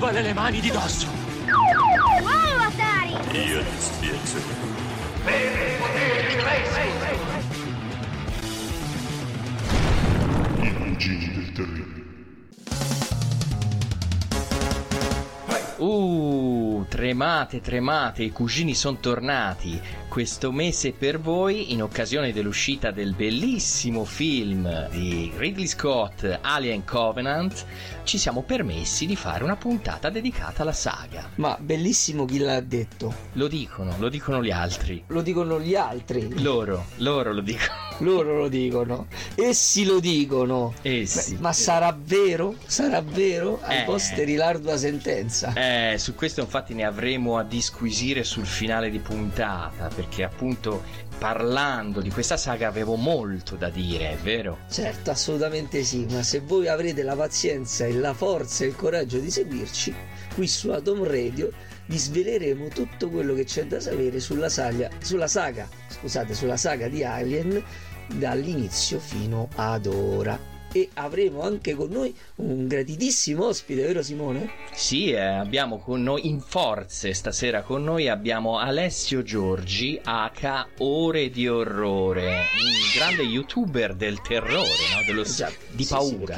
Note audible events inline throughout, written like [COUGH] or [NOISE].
Levale le mani di dosso! Wow, Atari! Io ti spiego. I cugini del terribile. Uh, tremate, tremate, i cugini sono tornati. Questo mese per voi, in occasione dell'uscita del bellissimo film di Ridley Scott, Alien Covenant, ci siamo permessi di fare una puntata dedicata alla saga. Ma bellissimo chi l'ha detto. Lo dicono, lo dicono gli altri. Lo dicono gli altri. Loro, loro lo dicono. Loro lo dicono. Essi lo dicono. Essi. Ma sarà vero? Sarà vero? Ai Eh. posteri l'ardua sentenza. Eh, su questo infatti ne avremo a disquisire sul finale di puntata, perché appunto parlando di questa saga avevo molto da dire, è vero? Certo, assolutamente sì, ma se voi avrete la pazienza e la forza e il coraggio di seguirci, qui su Atom Radio vi sveleremo tutto quello che c'è da sapere sulla saga, sulla saga, scusate, sulla saga di Alien dall'inizio fino ad ora. E avremo anche con noi un gratitissimo ospite, vero Simone? Sì, eh, abbiamo con noi in forze stasera con noi abbiamo Alessio Giorgi, H Ore di Orrore, un grande youtuber del terrore, no? Dello- Esatto, di sì, sì, paura.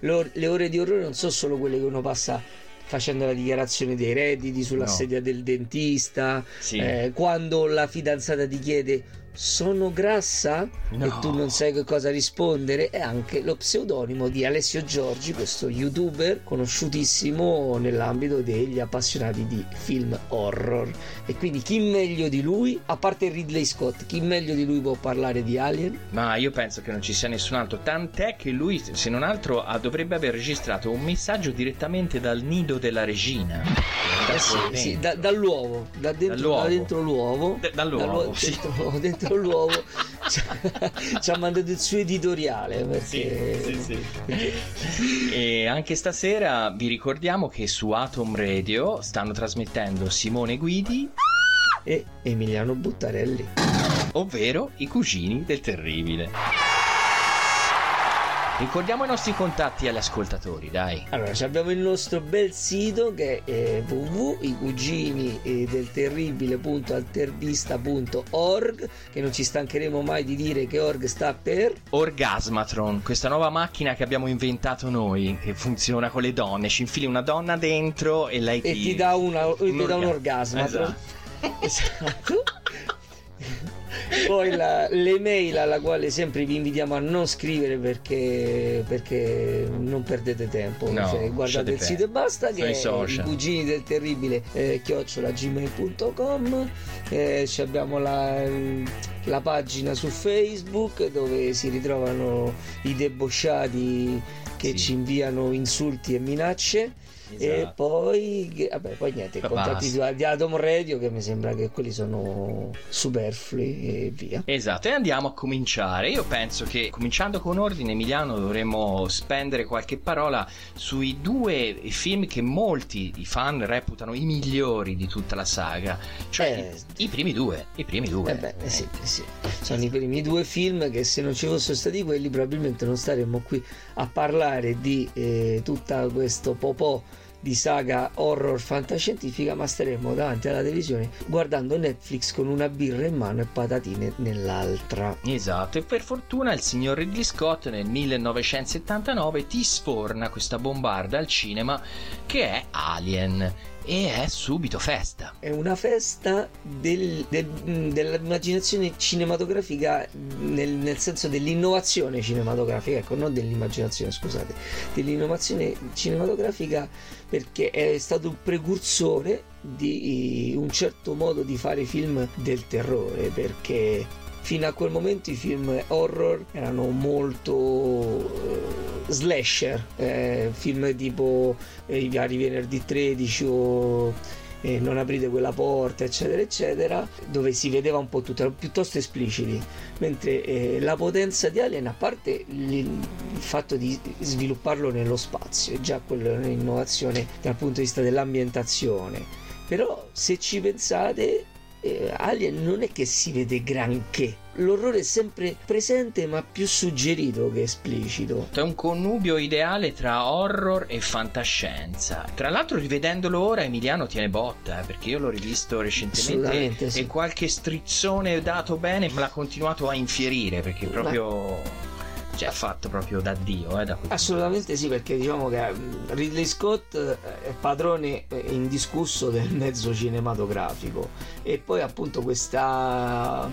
lo- le ore di orrore non sono solo quelle che uno passa facendo la dichiarazione dei redditi sulla No. sedia del dentista, Sì. eh, quando la fidanzata ti chiede sono grassa No. e tu non sai che cosa rispondere è anche lo pseudonimo di Alessio Giorgi questo youtuber conosciutissimo nell'ambito degli appassionati di film horror e quindi chi meglio di lui a parte Ridley Scott chi meglio di lui può parlare di Alien Ma io penso che non ci sia nessun altro, tant'è che lui, se non altro, dovrebbe aver registrato un messaggio direttamente dal nido della regina. Da Eh sì, sì, dentro. da- dall'uovo, da dentro, Dall'uovo. da dentro l'uovo, dall'uovo, Dallo- sì. [LAUGHS] dentro, dentro l'uovo ci ha- mandato il suo editoriale perché E anche stasera vi ricordiamo che su Atom Radio stanno trasmettendo Simone Guidi, e Emiliano Buttarelli. ovvero i cugini del terribile. Ricordiamo i nostri contatti agli ascoltatori, dai. Allora, abbiamo il nostro bel sito che è eh, del terribile.altervista.org che non ci stancheremo mai di dire che org sta per Orgasmatron, questa nuova macchina che abbiamo inventato noi, che funziona con le donne, ci infili una donna dentro e lei ti, e ti dà, una, un orga- orgasmo. Esatto. Esatto. [LAUGHS] Poi la- l'email alla quale sempre vi invitiamo a non scrivere perché, perché non perdete tempo. No, Cioè, guardate il sito e basta. Che i è social. i cugini del terribile eh, chiocciolagmail.com. Eh, abbiamo la, la pagina su Facebook dove si ritrovano i debosciati che Sì. ci inviano insulti e minacce. E Esatto. poi, che- vabbè, poi niente, i contatti basta. di Atom Radio che mi sembra che quelli sono superflui e via. Esatto, e andiamo a cominciare. Io penso che cominciando con ordine, Emiliano, dovremmo spendere qualche parola sui due film che molti i fan reputano i migliori di tutta la saga. Cioè Eh, i, i primi due. I primi due. Eh beh, eh sì, eh sì. Sono i primi due film che se non ci fossero stati quelli probabilmente non staremmo qui a parlare di eh, tutta questo popò di saga horror fantascientifica, ma staremo davanti alla televisione guardando Netflix con una birra in mano e patatine nell'altra. Esatto, e per fortuna il signor Ridley Scott nel 1979 ti sforna questa bombarda al cinema che è Alien e è subito festa. È una festa del- del- dell'immaginazione cinematografica nel, nel senso dell'innovazione cinematografica, ecco, non dell'immaginazione, scusate, dell'innovazione cinematografica perché è stato un precursore di un certo modo di fare film del terrore, perché fino a quel momento i film horror erano molto eh, slasher, eh, film tipo eh, I vari venerdì 13 o eh, Non aprite quella porta, eccetera, eccetera, dove si vedeva un po' tutto, piuttosto espliciti. Mentre eh, la potenza di Alien, a parte il, fatto di svilupparlo nello spazio, è già quella un'innovazione dal punto di vista dell'ambientazione. Però se ci pensate, eh, Alien non è che si vede granché. L'orrore è sempre presente ma più suggerito che esplicito. È un connubio ideale tra horror e fantascienza. Tra l'altro, rivedendolo ora, Emiliano tiene botta, eh, perché io l'ho rivisto recentemente sì. e qualche strizzone dato bene me l'ha continuato a infierire, perché proprio... Cioè, ha fatto proprio da Dio, eh, da Assolutamente sì, perché diciamo che mm, Ridley Scott eh, è padrone eh, indiscusso del mezzo cinematografico e poi appunto questa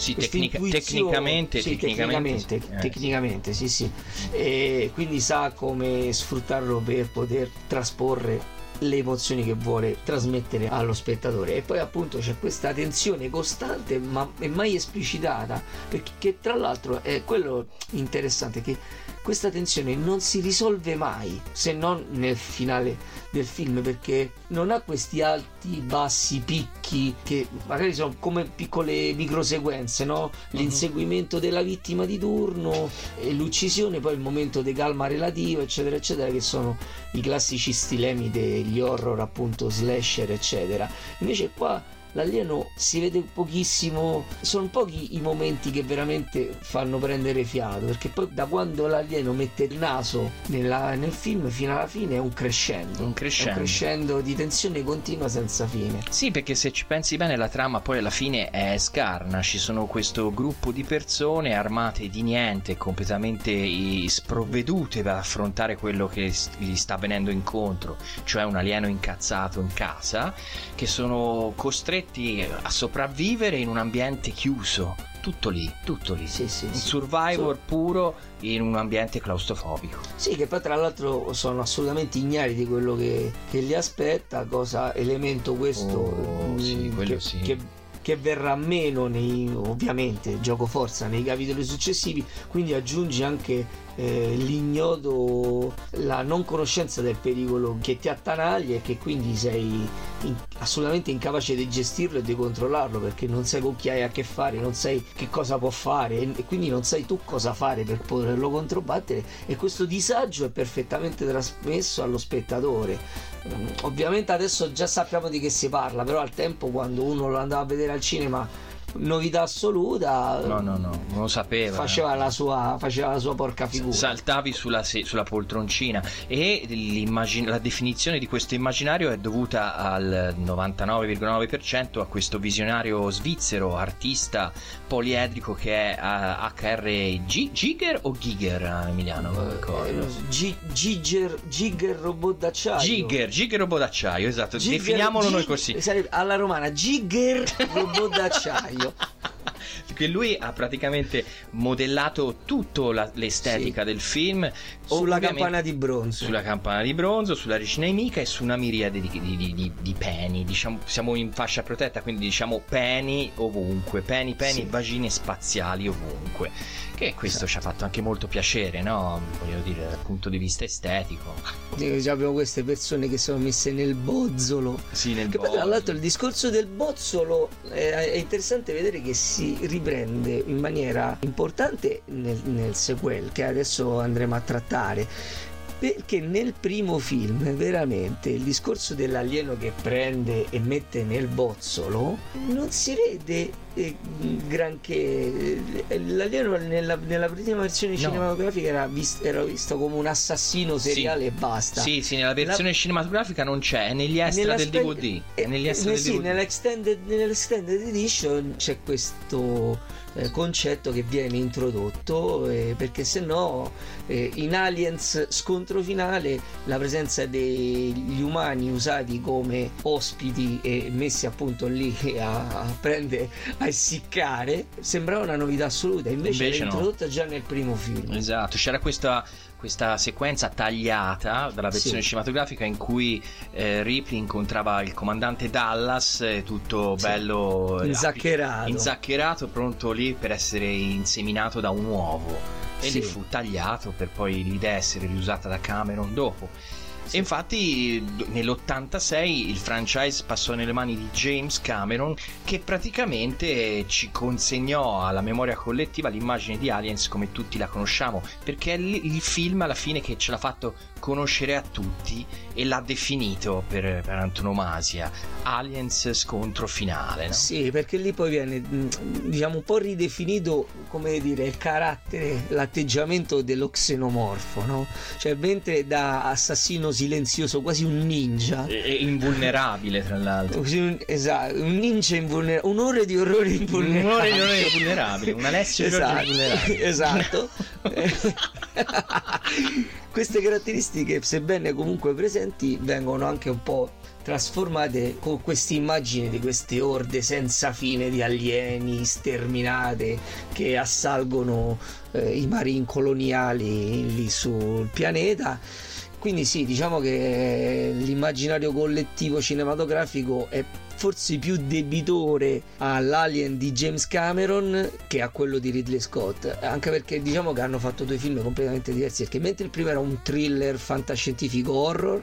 Sì, tecnica- tecnicamente, sì, tecnicamente, tecnicamente, sì. Eh, tecnicamente, sì sì. E quindi sa come sfruttarlo per poter trasporre le emozioni che vuole trasmettere allo spettatore. E poi appunto c'è questa tensione costante ma mai esplicitata perché tra l'altro è quello interessante che questa tensione non si risolve mai se non nel finale del film perché non ha questi alti bassi picchi che magari sono come piccole microsequenze no? l'inseguimento della vittima di turno e l'uccisione poi il momento di calma relativo eccetera eccetera che sono i classici stilemi degli horror appunto slasher eccetera invece qua l'alieno si vede pochissimo sono pochi i momenti che veramente fanno prendere fiato perché poi da quando l'alieno mette il naso nella- nel film fino alla fine è un crescendo. Un è crescendo. un crescendo di tensione continua senza fine. Sì, perché se ci pensi bene la trama poi alla fine è scarna, ci sono questo gruppo di persone armate di niente, completamente sprovvedute per affrontare quello che gli sta venendo incontro, cioè un alieno incazzato in casa, che sono costretti a sopravvivere in un ambiente chiuso. Tutto lì, tutto lì. Sì, sì, un sì. survivor puro in un ambiente claustrofobico. Sì, che poi tra l'altro sono assolutamente ignari di quello che, che li aspetta, cosa elemento questo Oh, mm, sì, quello che, che- che verrà meno nei, ovviamente, gioco forza nei capitoli successivi, quindi aggiungi anche eh, l'ignoto, la non conoscenza del pericolo che ti attanaglia e che quindi sei in- assolutamente incapace di gestirlo e di controllarlo perché non sai con chi hai a che fare, non sai che cosa può fare e e quindi non sai tu cosa fare per poterlo controbattere e questo disagio è perfettamente trasmesso allo spettatore. Mm, Ovviamente adesso già sappiamo di che si parla, però al tempo quando uno lo andava a vedere al cinema, novità assoluta, No, no, no, non lo sapeva. faceva, la sua, faceva la sua porca figura. saltavi sulla, sulla poltroncina e la definizione di questo immaginario è dovuta al 99,9% a questo visionario svizzero, artista poliedrico che è eh, HR G- Giger o Giger eh, Emiliano? Eh, Giger, Giger robot d'acciaio. Giger, Giger robot d'acciaio, esatto, Giger- definiamolo noi così. alla romana Giger robot d'acciaio. [LAUGHS] よ。[LAUGHS] Che lui ha praticamente modellato tutta l'estetica del film Sulla campana di bronzo. sulla campana di bronzo, sulla regina nemica e su una miriade di, di, di- di- peni. Diciamo, siamo in fascia protetta, quindi diciamo peni ovunque, peni, peni, Sì. vagine spaziali ovunque. Che questo ci ha fatto anche molto piacere, no? Voglio dire, dal punto di vista estetico. Già abbiamo queste persone che sono messe nel bozzolo. Sì, nel Che poi tra l'altro il discorso del bozzolo eh, è interessante vedere che si riprende in maniera importante nel, nel sequel che adesso andremo a trattare. Perché nel primo film veramente il discorso dell'alieno che prende e mette nel bozzolo non si vede eh, granché. Eh, L'alieno nella, nella prima versione No. cinematografica era, vis- era visto come un assassino seriale e basta. Sì, sì, nella versione cinematografica non c'è, è negli extra del spe- DVD. Eh, negli eh, extra del sì, DVD. nell'extended, nell'extended edition c'è questo eh, concetto che viene introdotto eh, perché se no eh, in Aliens scontro finale la presenza degli umani usati come ospiti e messi appunto lì a, a prendere a essiccare sembrava una novità assoluta invece, Invece era no. introdotta già nel primo film Esatto, c'era questa, questa sequenza tagliata dalla versione Sì. cinematografica in cui eh, Ripley incontrava il comandante Dallas, tutto Sì. bello eh, Inzaccherato. inzaccherato, pronto lì per essere inseminato da un uovo. E Sì. lì fu tagliato per poi l'idea essere riusata da Cameron dopo. E infatti d- nell'86 il franchise passò nelle mani di James Cameron che praticamente ci consegnò alla memoria collettiva l'immagine di Aliens come tutti la conosciamo, perché è il film alla fine che ce l'ha fatto conoscere a tutti e l'ha definito per, per antonomasia. Aliens scontro finale, no? Sì, perché lì poi viene mh, diciamo un po' ridefinito come dire il carattere, l'atteggiamento dello xenomorfo, no? Cioè mentre da assassino silenzioso, quasi un ninja. E- invulnerabile tra l'altro. Un, esatto, un ninja invulnerabile, un'ora di orrore invulnerabile. Un'ora di orrore invulnerabile, un Alessio Giorgio invulnerabile. [LAUGHS] esatto. [LAUGHS] [LAUGHS] Queste caratteristiche, sebbene comunque presenti, vengono anche un po' trasformate con queste immagini di queste orde senza fine di alieni sterminate che assalgono eh, i marini coloniali lì sul pianeta. Quindi sì, diciamo che l'immaginario collettivo cinematografico è forse più debitore all'Alien di James Cameron che a quello di Ridley Scott, anche perché diciamo che hanno fatto due film completamente diversi, perché mentre il primo era un thriller fantascientifico horror,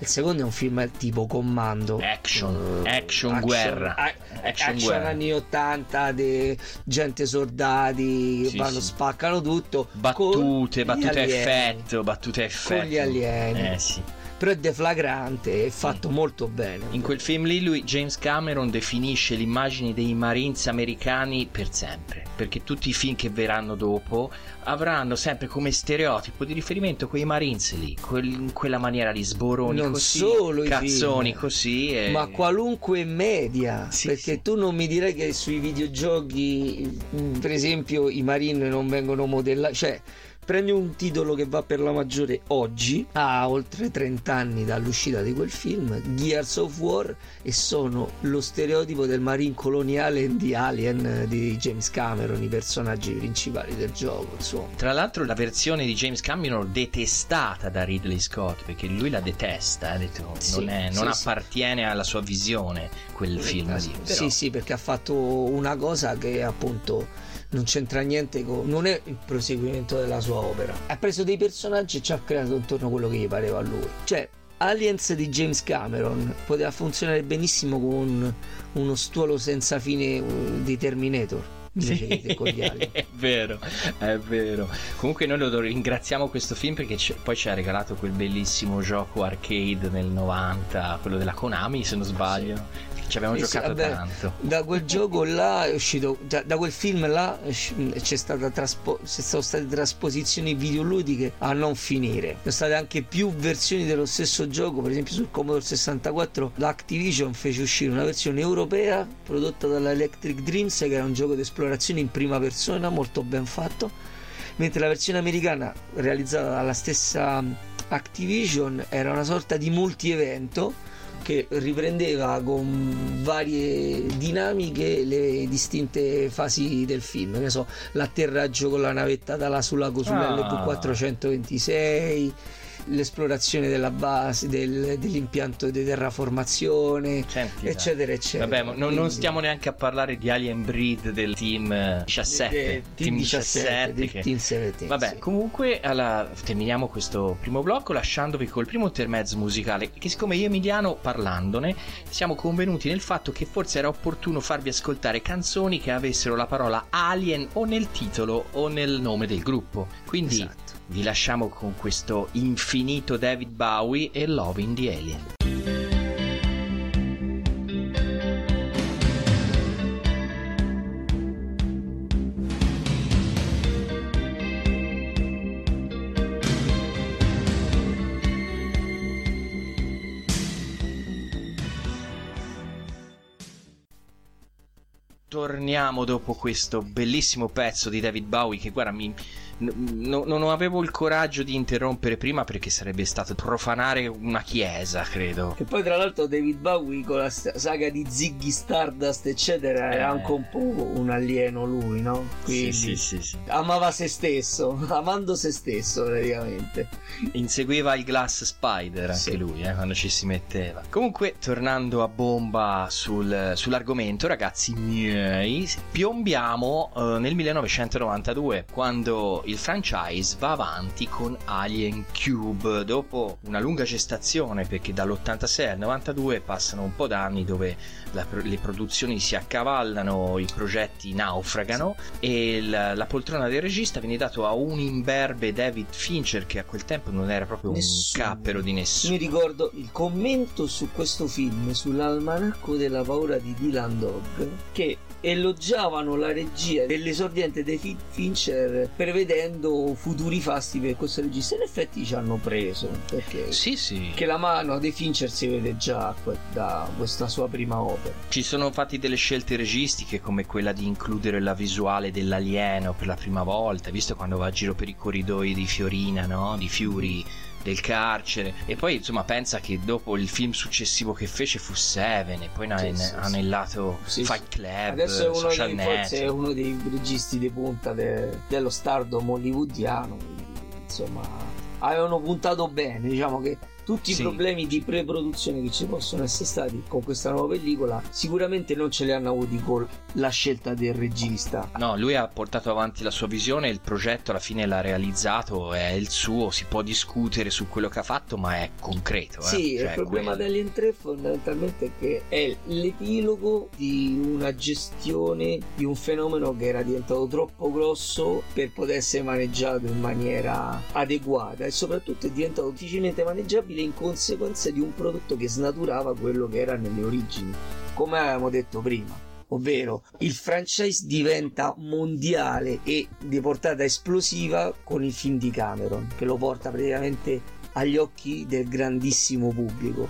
il secondo è un film tipo Commando. Action, Eh, action, guerra. a- Action action guerra. anni 80 di gente soldati che Sì, vanno, sì. spaccano tutto Battute, con battute a alieni. effetto, battute effetto. gli alieni. Eh sì. Però è deflagrante e fatto molto bene In quel film lì lui, James Cameron, definisce l'immagine dei Marines americani per sempre, perché tutti i film che verranno dopo avranno sempre come stereotipo di riferimento quei Marines lì, quel- in quella maniera di sboroni Non così, solo i cazzoni film, così. E... ma qualunque media Sì, perché sì. tu non mi direi che sui videogiochi per esempio i marine non vengono modellati cioè prendi un titolo che va per la maggiore oggi ha oltre 30 anni dall'uscita di quel film Gears of War e sono lo stereotipo del marine coloniale di Alien eh, di James Cameron i personaggi principali del gioco insomma Tra l'altro la versione di James Cameron detestata da Ridley Scott, perché lui la detesta, ha detto Sì, non, è- non sì, sì. appartiene alla sua visione quel film lì. però- Sì, sì, perché ha fatto una cosa che appunto non c'entra niente con. non è il proseguimento della sua opera. Ha preso dei personaggi e ci ha creato intorno quello che gli pareva a lui. Cioè, Aliens di James Cameron poteva funzionare benissimo con uno stuolo senza fine di Terminator. alieni. [LAUGHS] è vero, è vero. Comunque noi lo ringraziamo questo film perché ci- poi ci ha regalato quel bellissimo gioco arcade nel 90, quello della Konami se non sbaglio. che Ci abbiamo Sì, giocato vabbè, tanto. Da quel gioco là è uscito, da, da quel film là c'è stata traspo- ci sono state trasposizioni videoludiche a non finire. Ci sono state anche più versioni dello stesso gioco, per esempio sul Commodore 64 l'Activision fece uscire una versione europea prodotta dalla Electric Dreams che era un gioco di esplorazione in prima persona molto ben fatto, mentre la versione americana realizzata dalla stessa Activision era una sorta di multi-evento che riprendeva con varie dinamiche le distinte fasi del film. Che so, l'atterraggio con la navetta dalla Sulaco Ah. sull'LV426, l'esplorazione della base, del- dell'impianto di terraformazione, Senti, eccetera, eccetera. Vabbè, non, non stiamo neanche a parlare di Alien Breed del team eh, 17. de- team 17, del che- Team 17, Vabbè, sì. comunque alla- terminiamo questo primo blocco lasciandovi col primo intermezzo musicale che siccome io e Emiliano parlandone siamo convenuti nel fatto che forse era opportuno farvi ascoltare canzoni che avessero la parola Alien o nel titolo o nel nome del gruppo. Quindi Esatto. Vi lasciamo con questo infinito David Bowie e Love in the Alien. torniamo dopo questo bellissimo pezzo di David Bowie che guarda mi, no, non avevo il coraggio di interrompere prima perché sarebbe stato profanare una chiesa, credo. Che poi, tra l'altro, David Bowie con la saga di Ziggy Stardust, eccetera, era Eh. anche un po' un alieno lui, no? Quindi Sì, sì, sì, sì. amava se stesso, [LAUGHS] amando se stesso praticamente. Inseguiva il Glass Spider anche lui, eh, quando ci si metteva. Comunque, tornando a bomba sul- sull'argomento, ragazzi miei, piombiamo eh, nel 1992, quando il franchise va avanti con Alien Cube, dopo una lunga gestazione, perché dall'86 al 92 passano un po' d'anni dove la- le produzioni si accavallano, i progetti naufragano e la, la poltrona del regista viene dato a un imberbe David Fincher che a quel tempo non era proprio Nessuno. un cappero di nessuno. Mi ricordo il commento su questo film sull'almanacco della paura di Dylan Dog che elogiavano la regia dell'esordiente David Fincher prevedendo futuri fasti per questo regista in effetti ci hanno preso perché Sì, sì. che la mano dei Fincher si vede già da questa sua prima opera Ci sono fatti delle scelte registiche come quella di includere la visuale dell'alieno per la prima volta, visto quando va a giro per i corridoi di Fiorina, no? Di Fiori del carcere. E poi insomma pensa che dopo il film successivo che fece fu Seven e poi Sì, ne- sì, anellato Sì, Fight Club adesso è uno, Social dei, forse è uno dei registi di punta de- dello stardom hollywoodiano quindi, insomma avevano puntato bene diciamo che tutti Sì. i problemi di pre-produzione che ci possono essere stati con questa nuova pellicola sicuramente non ce li hanno avuti con la scelta del regista No, lui ha portato avanti la sua visione, il progetto alla fine l'ha realizzato, è il suo, si può discutere su quello che ha fatto, ma è concreto. eh. Sì, Cioè, il problema quello. di Alien 3 fondamentalmente è che è l'epilogo di una gestione di un fenomeno che era diventato troppo grosso per poter essere maneggiato in maniera adeguata e soprattutto è diventato difficilmente maneggiabile in conseguenza di un prodotto che snaturava quello che era nelle origini, come avevamo detto prima. Ovvero il franchise diventa mondiale e di portata esplosiva con il film di Cameron, che lo porta praticamente agli occhi del grandissimo pubblico.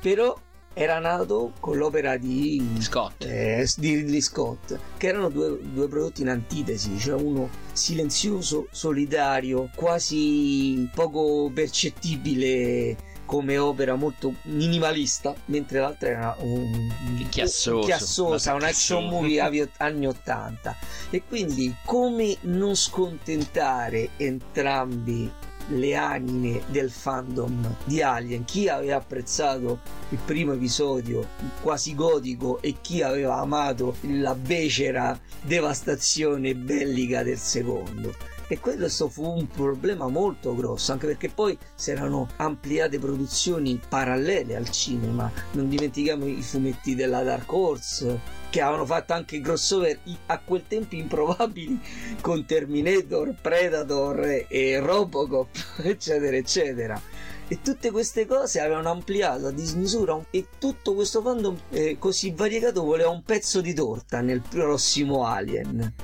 Però era nato con l'opera di, Scott. eh, di Ridley Scott, che erano due, due prodotti in antitesi, cioè uno silenzioso, solidario, quasi poco percettibile come opera molto minimalista, mentre l'altra era un, Chiassoso. chiassosa, un action movie anni 80. E quindi come non scontentare entrambi le anime del fandom di Alien, chi aveva apprezzato il primo episodio quasi gotico e chi aveva amato la becera devastazione bellica del secondo. E questo fu un problema molto grosso, anche perché poi si erano ampliate produzioni parallele al cinema. Non dimentichiamo i fumetti della Dark Horse, che avevano fatto anche crossover a quel tempo improbabili con Terminator, Predator e Robocop, [LAUGHS] eccetera, eccetera. E tutte queste cose avevano ampliato a dismisura e tutto questo fandom eh, così variegato voleva un pezzo di torta nel prossimo Alien.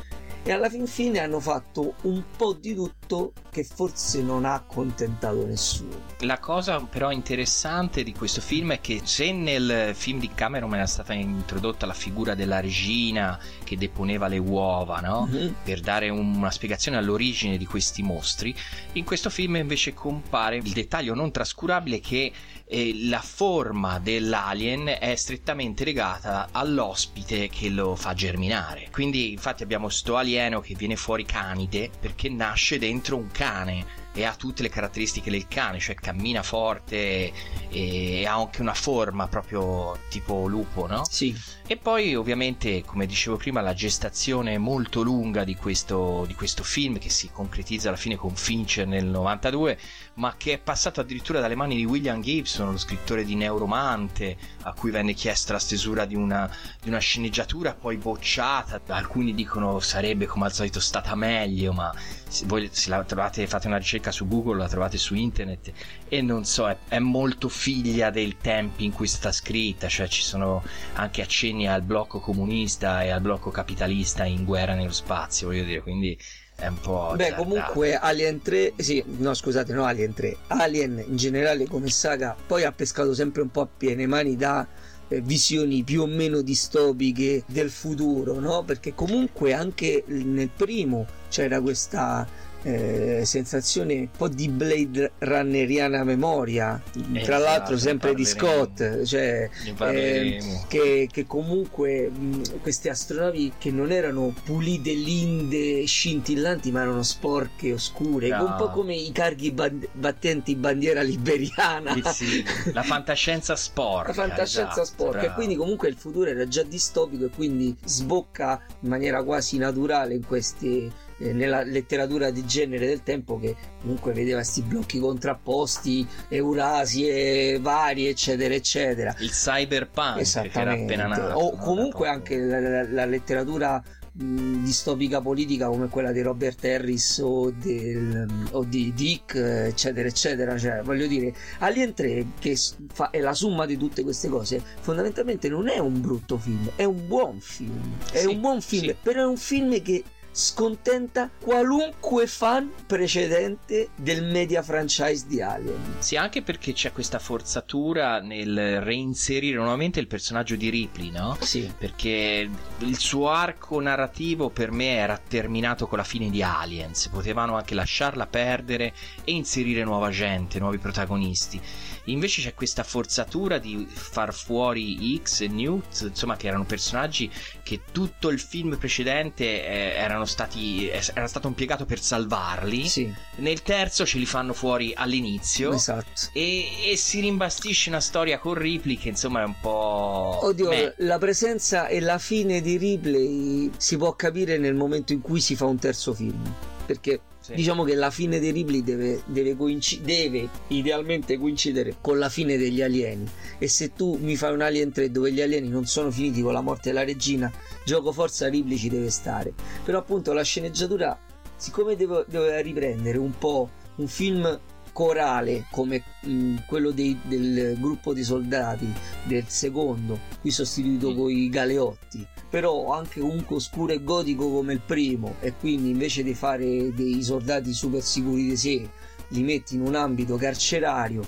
E alla fin fine hanno fatto un po' di tutto che forse non ha accontentato nessuno. La cosa però interessante di questo film è che se nel film di Cameron era stata introdotta la figura della regina che deponeva le uova, no? Mhm. per dare un- una spiegazione all'origine di questi mostri, in questo film invece compare il dettaglio non trascurabile che eh, la forma dell'alien è strettamente legata all'ospite che lo fa germinare. Quindi infatti abbiamo sto alieno che viene fuori canide perché nasce dentro un cane e ha tutte le caratteristiche del cane, cioè cammina forte e ha anche una forma proprio tipo lupo, no? Sì, E poi ovviamente, come dicevo prima, la gestazione molto lunga di questo, di questo film che si concretizza alla fine con Fincher nel 92, ma che è passato addirittura dalle mani di William Gibson, lo scrittore di Neuromante, a cui venne chiesta la stesura di una, di una sceneggiatura poi bocciata. Alcuni dicono sarebbe come al solito stata meglio, ma se voi se la trovate, fate una ricerca su Google, la trovate su internet e non so, è, è molto figlia dei tempi in cui è stata scritta, cioè ci sono anche accenni al blocco comunista e al blocco capitalista in guerra nello spazio, voglio dire, quindi è un po'... Beh, azzardato. comunque Alien 3, sì, no scusate, no Alien 3, Alien in generale come saga poi ha pescato sempre un po' a piene mani da eh, visioni più o meno distopiche del futuro, no? Perché comunque anche nel primo c'era questa eh, sensazione un po' di Blade Runneriana memoria, tra Esatto, l'altro ne sempre di. Scott, cioè eh, che, che comunque mh, queste astronavi che non erano pulite, linde, scintillanti, ma erano sporche, oscure, No. un po' come i carghi ban- battenti bandiera liberiana. Sì, sì, la fantascienza sporca. La fantascienza esatto, sporca, e quindi comunque il futuro era già distopico e quindi sbocca in maniera quasi naturale in questi, eh, nella letteratura di genere del tempo che comunque vedeva questi blocchi contrapposti, Eurasie varie, eccetera, eccetera. il cyberpunk che era appena nato. O comunque anche la, la- la letteratura mh, distopica politica come quella di Robert Harris o, del- o di Dick, eccetera, eccetera. Cioè, voglio dire, Alien 3, che fa- è la somma di tutte queste cose, fondamentalmente non è un brutto film, è un buon film. È Sì, un buon film, sì. però è un film che scontenta qualunque fan precedente del media franchise di Alien. Sì, anche perché c'è questa forzatura nel reinserire nuovamente il personaggio di Ripley, no? Sì. Perché il suo arco narrativo per me era terminato con la fine di Aliens. Potevano anche lasciarla perdere e inserire nuova gente, nuovi protagonisti. Invece c'è questa forzatura di far fuori X e Newt, insomma, che erano personaggi che tutto il film precedente eh, erano stati. eh, era stato impiegato per salvarli. Sì, Nel terzo ce li fanno fuori all'inizio. esatto. E, e si rimbastisce una storia con Ripley che insomma è un po'. Oddio, Meh. la presenza e la fine di Ripley si può capire nel momento in cui si fa un terzo film. Perché Sì. diciamo che la fine di Ripley deve, deve, coinci- deve idealmente coincidere con la fine degli alieni. E se tu mi fai un Alien 3 dove gli alieni non sono finiti con la morte della regina, gioco forza Ripley ci deve stare. Però appunto la sceneggiatura, siccome devo- doveva riprendere un po' un film corale come mh, quello dei- del gruppo di soldati del secondo, qui sostituito Mm. con i galeotti, però anche comunque oscuro e gotico come il primo, e quindi invece di fare dei soldati super sicuri di sé, li metti in un ambito carcerario.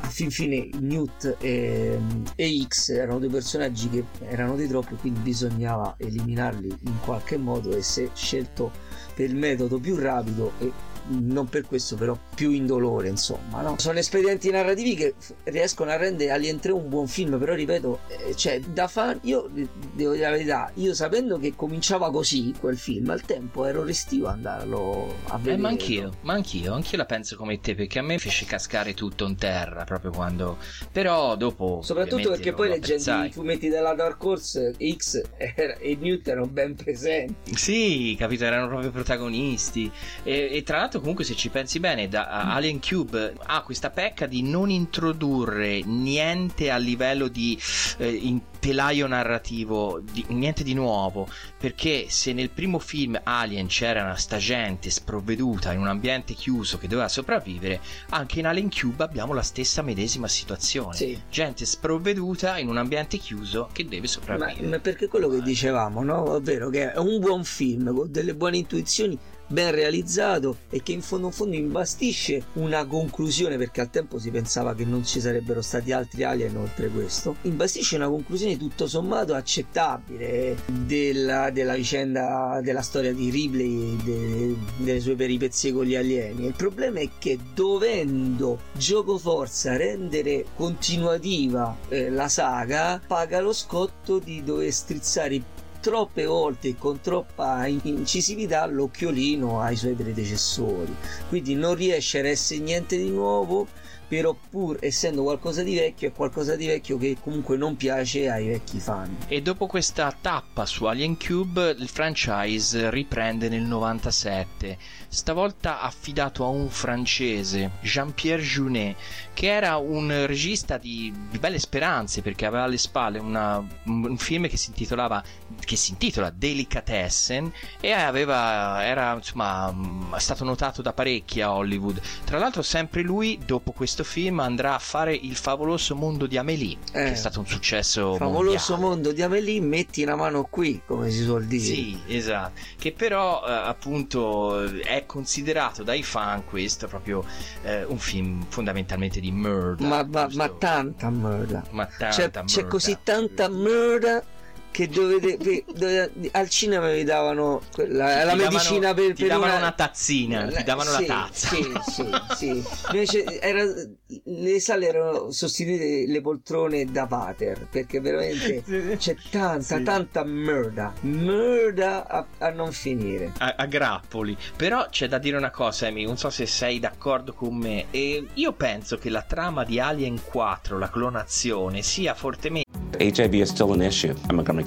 A fin fine Newt e, e X erano dei personaggi che erano dei troppi, quindi bisognava eliminarli in qualche modo e si è scelto per il metodo più rapido e non per questo però più indolore insomma no? sono espedienti narrativi che riescono a rendere Alien 3 un buon film però ripeto eh, cioè da fan io eh, devo dire la verità io sapendo che cominciava così quel film al tempo ero restio a andarlo a vedere Eh, ma anch'io, ma anch'io, anch'io la penso come te perché a me fece cascare tutto in terra proprio quando. Però dopo. soprattutto perché poi leggendo i fumetti della Dark Horse X era- e Newt erano ben presenti Sì, capito, erano proprio protagonisti. E, e tra l'altro, comunque, se ci pensi bene, da, a- Alien Cube ha questa pecca di non introdurre niente a livello di eh, telaio narrativo, di- niente di nuovo. Perché se nel primo film Alien c'era una sta gente sprovveduta in un ambiente chiuso che doveva sopravvivere, anche in Alien Cube abbiamo la stessa medesima situazione. sì Gente sprovveduta in un ambiente chiuso che deve Ma, sopravvivere. ma perché quello che dicevamo, no? Ovvero che è un buon film con delle buone intuizioni, ben realizzato e che in fondo in fondo imbastisce una conclusione perché al tempo si pensava che non ci sarebbero stati altri alien oltre questo. Imbastisce una conclusione tutto sommato accettabile della, della vicenda della storia di Ripley de- delle sue peripezie con gli alieni. Il problema è che dovendo gioco forza rendere continuativa eh, la saga, paga lo scotto di dover strizzare troppe volte e con troppa in- incisività l'occhiolino ai suoi predecessori. Quindi non riesce a essere niente di nuovo, però pur essendo qualcosa di vecchio è qualcosa di vecchio che comunque non piace ai vecchi fan. E dopo questa tappa su Alien Cube, il franchise riprende nel 97, stavolta affidato a un francese, Jean-Pierre Junet, che era un regista di, di belle speranze perché aveva alle spalle una- un film che si intitolava che si intitola Delicatessen e aveva, era insomma mh, stato notato da parecchi a Hollywood. Tra l'altro sempre lui dopo questo film andrà a fare il favoloso mondo di Amélie, che Eh. è stato un successo Favoloso mondiale. mondo di Amelie, metti una mano qui, come si suol dire. Sì, esatto. Che però eh, appunto è considerato dai fan questo proprio eh, un film fondamentalmente di murder. Ma, ma- ma tanta merda. Ma tanta C'è, c'è murder. così tanta merda che dovete, ve- dove- al cinema vi davano quella, Ti la davano- medicina per, ti per davano una... una tazzina, ti davano sì, la tazza. Sì, sì, sì. Invece era- le sale erano sostituite le poltrone da pater perché veramente c'è tanta, Sì. tanta merda. Merda a, a non finire. a, a grappoli. Però c'è da dire una cosa, Amy, non so se sei d'accordo con me. E io penso che la trama di Alien 4, la clonazione, sia fortemente HIV is still an issue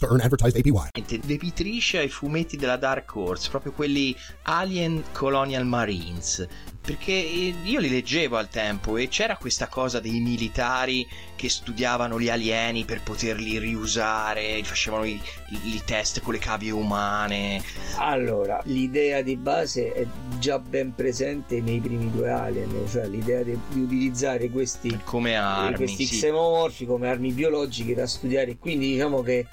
to earn advertised APY. depitrice ai fumetti della Dark Horse, proprio quelli Alien Colonial Marines. Perché eh, io li leggevo al tempo e c'era questa cosa dei militari che studiavano gli alieni per poterli riusare, facevano i, i test con le cavie umane. Allora, l'idea di base è già ben presente nei primi due Alien, cioè l'idea di, di utilizzare questi, Come armi, questi sì. xenomorfi come armi biologiche da studiare. Quindi diciamo che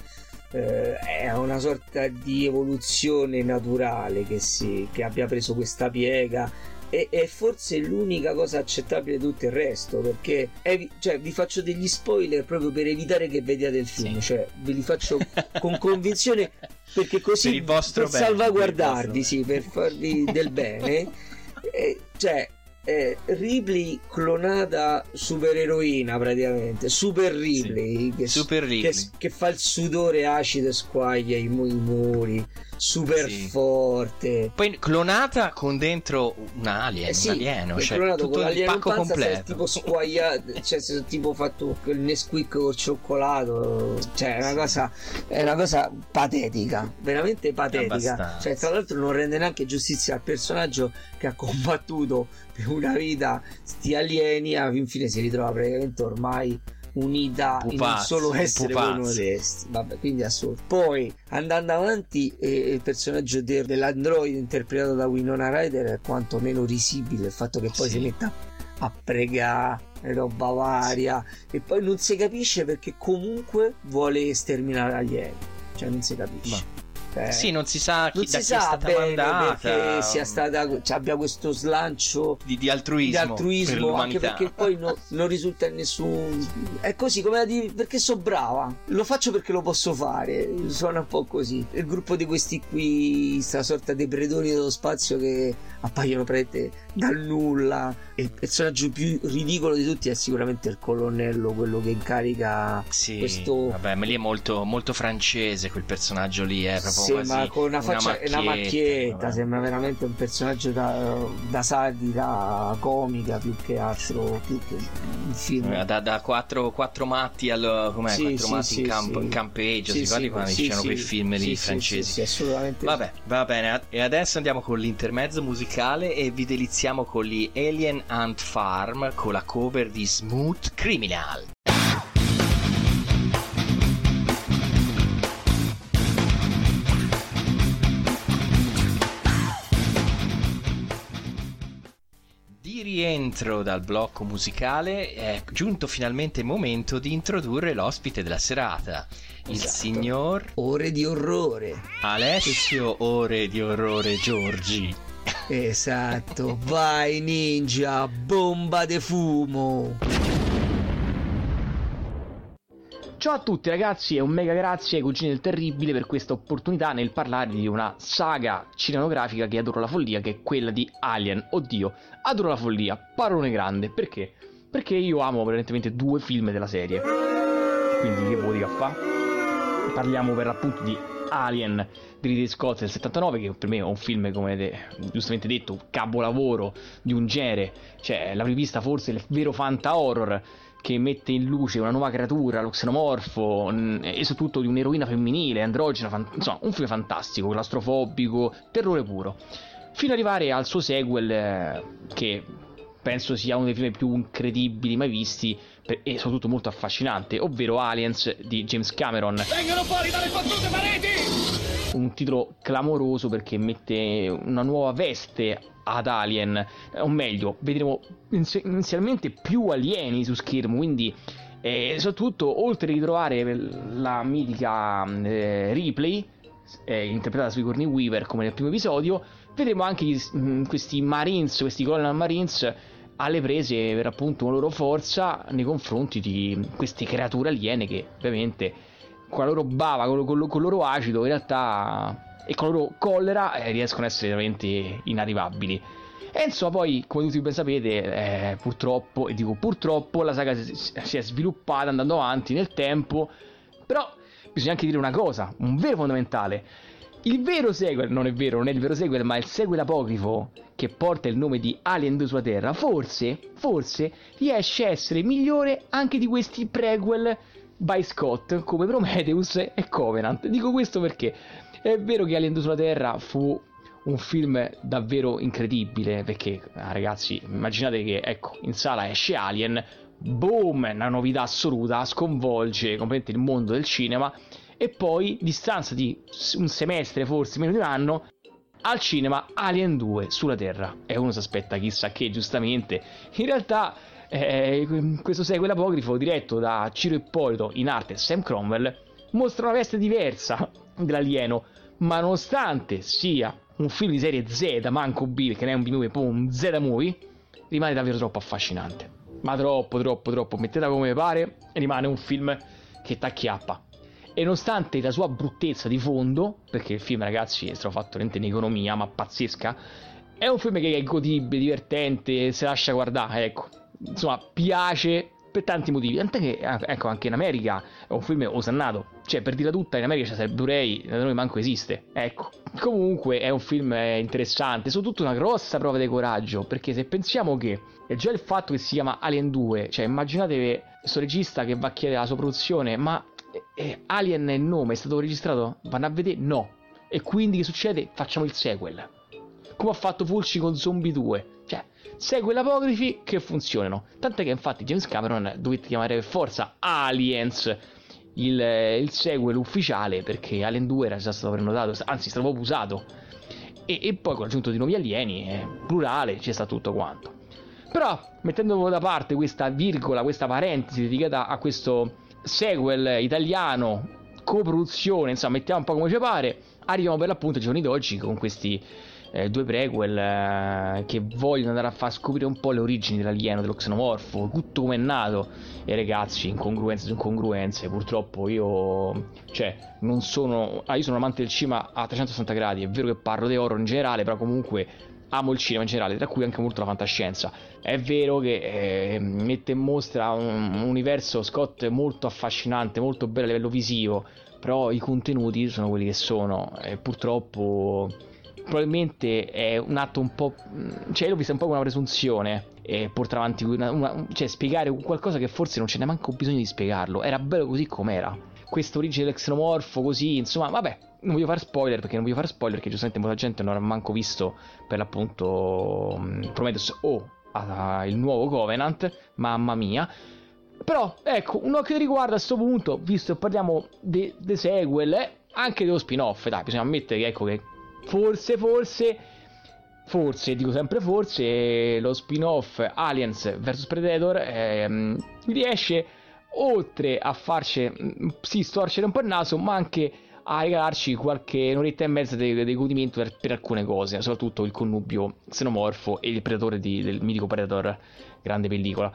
eh, è una sorta di evoluzione naturale che, si, che abbia preso questa piega. E è forse l'unica cosa accettabile di tutto il resto perché evi- cioè, vi faccio degli spoiler proprio per evitare che vediate il film Sì. cioè ve li faccio [LAUGHS] con convinzione perché così Per per bene, salvaguardarvi, per sì, per farvi del bene. [LAUGHS] Eh, cioè, eh, Ripley clonata supereroina praticamente, Super Ripley, che, Super Ripley. che- che fa il sudore acido e squaglia i muri, super Sì. forte. Poi clonata con dentro un alien, Eh sì, un alieno, cioè clonato tutto con il pacco panza, sei completo. tipo squagliato, cioè sei tipo fatto il Nesquik col cioccolato, cioè è una cosa, è una cosa patetica, veramente patetica. Abbastanza. Cioè, tra l'altro non rende neanche giustizia al personaggio che ha combattuto per una vita sti alieni, alla fin fine si ritrova praticamente ormai unita in un Pupazzi, solo essere voi pupazzi. modesti. Vabbè, quindi assurdo. Poi andando avanti, eh, il personaggio de- dell'android interpretato da Winona Ryder è quantomeno risibile. Il fatto che poi Sì. si metta a pregare roba varia e poi non si capisce perché comunque vuole sterminare gli alieni. Cioè, non si capisce. Cioè, Sì, non si sa chi, non da si chi è sa stata bene mandata. perché sia stata cioè, abbia questo slancio di, di altruismo, di per altruismo anche l'umanità. perché poi no- non risulta in nessun è così come a dire perché so brava lo faccio perché lo posso fare suona un po' così il gruppo di questi qui sta sorta dei predoni dello spazio che appaiono praticamente dal nulla il personaggio più ridicolo di tutti è sicuramente il colonnello quello che incarica Sì, questo vabbè, ma lì è molto, molto francese quel personaggio lì, è proprio sembra con una faccia una macchietta, vabbè. sembra veramente un personaggio da, da satira comica più che altro più che un film Eh, Da, da quattro, quattro matti al com'è? Sì, quattro sì, matti sì, in, campo, in campeggio, si sì, quando dicevano quei film lì francesi? assolutamente Vabbè, va bene. E adesso andiamo con l'intermezzo musicale e vi deliziamo con gli Alien Ant Farm con la cover di Smooth Criminal. Rientro dal blocco musicale è giunto finalmente il momento di introdurre l'ospite della serata, il Esatto. signor ore di orrore Alessio Ore di Orrore Giorgi. esatto vai ninja bomba de fumo Ciao a tutti ragazzi e un mega grazie ai Cugini del Terribile per questa opportunità nel parlare di una saga cinematografica che adoro la follia, che è quella di Alien. Oddio, adoro la follia, parolone grande, perché? Perché io amo prevalentemente due film della serie. Quindi che vuoi che fa? Parliamo per l'appunto di Alien di Ridley Scott del 79 che per me è un film come avete giustamente detto capolavoro di un genere cioè la rivista forse il vero fanta horror che mette in luce una nuova creatura, lo xenomorfo, e soprattutto di un'eroina femminile, androgena, fan- insomma, un film fantastico, claustrofobico, terrore puro. Fino ad arrivare al suo sequel, eh, che penso sia uno dei film più incredibili mai visti e soprattutto molto affascinante, ovvero Aliens di James Cameron. Vengono fuori dalle fottute pareti! Un titolo clamoroso perché mette una nuova veste ad Alien, o meglio, vedremo inizialmente più alieni su schermo, quindi eh, soprattutto oltre a ritrovare la mitica eh, Ripley, eh, interpretata su Sigourney Weaver come nel primo episodio, vedremo anche gli, mh, questi Marines, questi Colonel Marines alle prese per appunto una loro forza nei confronti di queste creature aliene che ovviamente con la loro bava, con, con, con il loro acido in realtà e con la loro collera eh, riescono ad essere veramente inarrivabili. E insomma, poi, come tutti ben sapete, eh, purtroppo, e dico purtroppo, la saga si è sviluppata andando avanti nel tempo, però bisogna anche dire una cosa, un vero fondamentale. Il vero sequel, non è vero, non è il vero sequel, ma il sequel apocrifo che porta il nome di Alien 2 sulla Terra, forse, forse riesce a essere migliore anche di questi prequel by Scott come Prometheus e Covenant. Dico questo perché è vero che Alien 2 sulla Terra fu un film davvero incredibile perché ah, ragazzi immaginate che ecco in sala esce Alien boom una novità assoluta sconvolge completamente il mondo del cinema e poi distanza di un semestre forse meno di un anno al cinema Alien 2 sulla Terra e uno si aspetta chissà che giustamente in realtà eh, questo segue l'apocrifo diretto da Ciro Ippolito in arte Sam Cromwell mostra una veste diversa [LAUGHS] dell'alieno ma nonostante sia un film di serie Z, manco B, perché non è un B-movie, è un Z-movie, rimane davvero troppo affascinante. Ma troppo, troppo, troppo. Mettete come pare, rimane un film che t'acchiappa. E nonostante la sua bruttezza di fondo, perché il film, ragazzi, è stato fatto in economia, ma pazzesca, è un film che è godibile, divertente, si lascia guardare, ecco. Insomma, piace per tanti motivi. Tant'è che, ah, ecco, anche in America è un film osannato. Cioè, per dirla tutta, in America c'è il Blu-ray, da noi manco esiste. Ecco. Comunque è un film eh, interessante, soprattutto una grossa prova di coraggio, perché se pensiamo che è già il fatto che si chiama Alien 2, cioè immaginate questo regista che va a chiedere la sua produzione, ma eh, Alien è il nome, è stato registrato? Vanno a vedere? No. E quindi che succede? Facciamo il sequel. Come ha fatto Fulci con Zombie 2. Cioè, segue l'apocrifi che funzionano. Tant'è che infatti James Cameron dovette chiamare per forza Aliens il, il sequel ufficiale perché Alien 2 era già stato prenotato, anzi stava usato. E, e, poi con l'aggiunto di nuovi alieni, eh, plurale, c'è stato tutto quanto. Però, mettendo da parte questa virgola, questa parentesi dedicata a questo sequel italiano, coproduzione, insomma, mettiamo un po' come ci pare, arriviamo per l'appunto ai giorni d'oggi con questi eh, due prequel eh, che vogliono andare a far scoprire un po' le origini dell'alieno, dello xenomorfo, tutto come è nato. E ragazzi, incongruenze su incongruenze, purtroppo io, cioè, non sono, ah, io sono un amante del cinema a 360 gradi, è vero che parlo di horror in generale, però comunque amo il cinema in generale, tra cui anche molto la fantascienza. È vero che eh, mette in mostra un, un, universo Scott molto affascinante, molto bello a livello visivo, però i contenuti sono quelli che sono e purtroppo probabilmente è un atto un po'. cioè, l'ho vista un po' come una presunzione. E portare avanti una, una, cioè, spiegare qualcosa che forse non ce n'è manco bisogno di spiegarlo. Era bello così com'era. Questa origine del così, insomma, vabbè, non voglio fare spoiler perché non voglio fare spoiler perché giustamente molta gente non ha manco visto per l'appunto Prometheus o uh, il nuovo Covenant, mamma mia. Però, ecco, un occhio di riguardo a questo punto, visto che parliamo di sequel, eh, anche dello spin-off, dai, bisogna ammettere che, ecco, che forse, forse, forse, dico sempre forse, lo spin-off Aliens vs Predator ehm, riesce oltre a farci, mm, sì, storcere un po' il naso, ma anche a regalarci qualche un'oretta e mezza di, di godimento per, per, alcune cose, soprattutto il connubio xenomorfo e il predatore di, del mitico Predator, grande pellicola.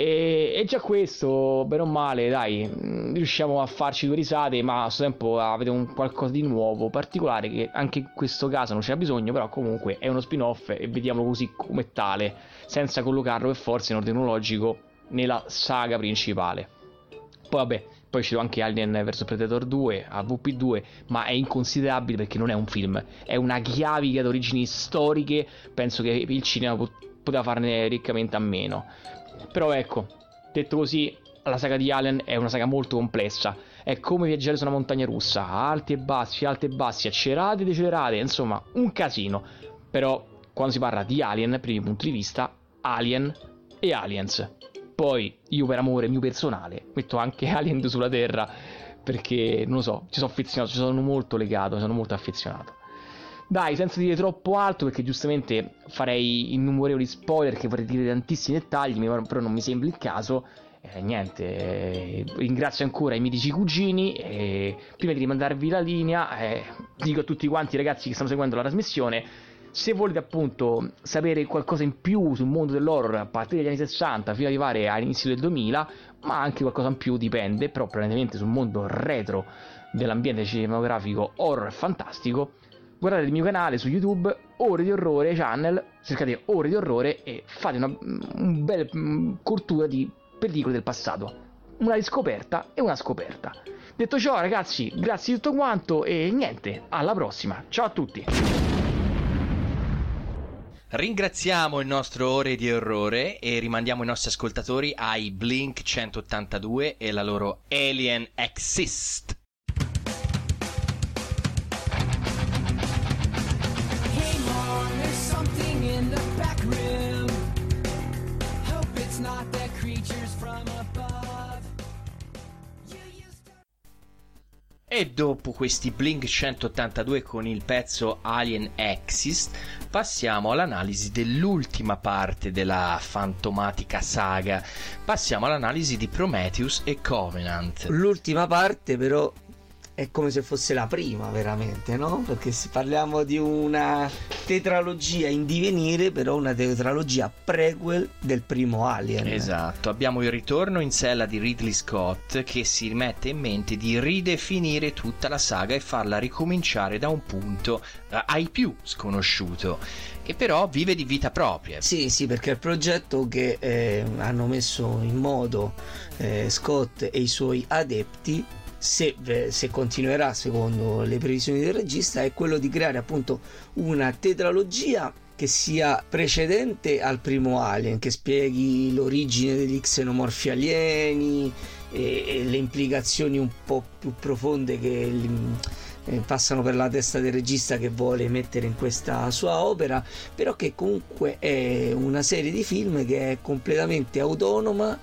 E, e, già questo, bene o male, dai, mm, riusciamo a farci due risate, ma a suo tempo avete un qualcosa di nuovo, particolare, che anche in questo caso non c'era bisogno, però comunque è uno spin-off e vediamolo così come tale, senza collocarlo per forza in ordine logico nella saga principale. Poi vabbè, poi c'è anche Alien vs Predator 2, AVP2, ma è inconsiderabile perché non è un film, è una chiavica di origini storiche, penso che il cinema poteva farne riccamente a meno. Però ecco, detto così, la saga di Alien è una saga molto complessa. È come viaggiare su una montagna russa, alti e bassi, alti e bassi, accelerate e decelerate, insomma, un casino. Però quando si parla di Alien, primi punti di vista, Alien e Aliens. Poi io per amore mio personale metto anche [LAUGHS] Alien sulla Terra perché non lo so, ci sono affezionato, ci sono molto legato, sono molto affezionato. Dai, senza dire troppo alto, perché giustamente farei innumerevoli spoiler che vorrei dire tantissimi dettagli, però non mi sembra il caso. Eh, niente, eh, ringrazio ancora i mitici cugini e prima di rimandarvi la linea eh, dico a tutti quanti i ragazzi che stanno seguendo la trasmissione se volete appunto sapere qualcosa in più sul mondo dell'horror a partire dagli anni 60 fino ad arrivare all'inizio del 2000 ma anche qualcosa in più dipende però prevalentemente sul mondo retro dell'ambiente cinematografico horror fantastico guardate il mio canale su YouTube, Ore di Orrore Channel, cercate Ore di Orrore e fate una, un bel mm, cultura di pellicole del passato. Una riscoperta e una scoperta. Detto ciò, ragazzi, grazie di tutto quanto e niente, alla prossima. Ciao a tutti. Ringraziamo il nostro Ore di Orrore e rimandiamo i nostri ascoltatori ai Blink 182 e la loro Alien Exist. E dopo questi Blink 182 con il pezzo Alien Exist, passiamo all'analisi dell'ultima parte della fantomatica saga. Passiamo all'analisi di Prometheus e Covenant. L'ultima parte però è come se fosse la prima veramente, no? Perché se parliamo di una tetralogia in divenire, però una tetralogia prequel del primo Alien. Esatto, abbiamo il ritorno in sella di Ridley Scott che si mette in mente di ridefinire tutta la saga e farla ricominciare da un punto eh, ai più sconosciuto che però vive di vita propria. Sì, sì, perché il progetto che eh, hanno messo in modo eh, Scott e i suoi adepti se, se, continuerà secondo le previsioni del regista è quello di creare appunto una tetralogia che sia precedente al primo Alien, che spieghi l'origine degli xenomorfi alieni e, e le implicazioni un po' più profonde che eh, passano per la testa del regista che vuole mettere in questa sua opera, però che comunque è una serie di film che è completamente autonoma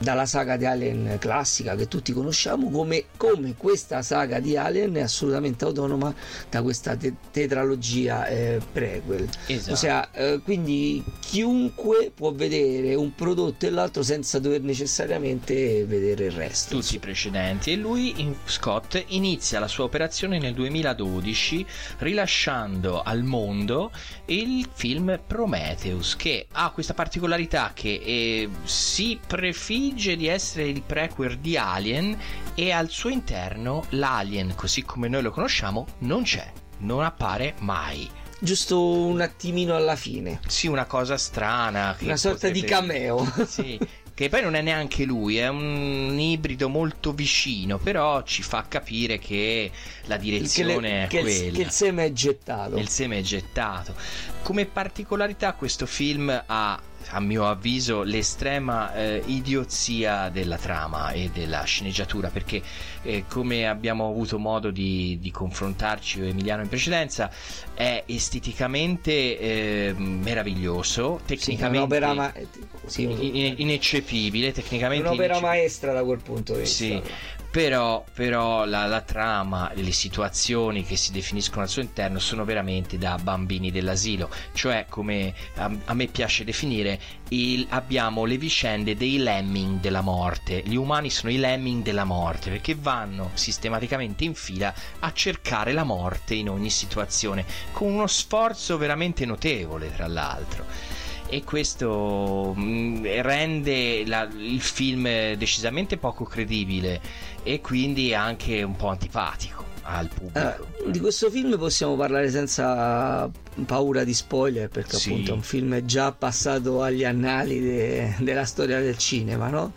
dalla saga di Alien classica che tutti conosciamo, come, come questa saga di Alien è assolutamente autonoma da questa te- tetralogia eh, prequel. Esatto. Ossia, eh, quindi chiunque può vedere un prodotto e l'altro senza dover necessariamente vedere il resto. Tutti i precedenti. E lui, Scott, inizia la sua operazione nel 2012 rilasciando al mondo il film Prometheus che ha questa particolarità che eh, si prefigge di essere il prequel di Alien e al suo interno l'Alien così come noi lo conosciamo non c'è, non appare mai giusto un attimino alla fine. Sì, una cosa strana. Una sorta potrebbe... di cameo. Sì, che poi non è neanche lui, è un ibrido molto vicino, però ci fa capire che la direzione che le, è che quella. Il, che il seme è gettato. Il seme è gettato. Come particolarità questo film ha a mio avviso l'estrema eh, idiozia della trama e della sceneggiatura perché eh, come abbiamo avuto modo di, di confrontarci e Emiliano in precedenza è esteticamente eh, meraviglioso tecnicamente sì, ma- sì, in- ineccepibile tecnicamente un'opera ineccepibile. maestra da quel punto di vista sì però, però la, la, trama le situazioni che si definiscono al suo interno sono veramente da bambini dell'asilo, cioè come a, a me piace definire, il, abbiamo le vicende dei lemming della morte, gli umani sono i lemming della morte perché vanno sistematicamente in fila a cercare la morte in ogni situazione, con uno sforzo veramente notevole tra l'altro. E questo mh, rende la- il film decisamente poco credibile e quindi anche un po' antipatico al pubblico. Eh, di questo film possiamo parlare senza paura di spoiler perché Sì. appunto è un film già passato agli annali de- della storia del cinema no?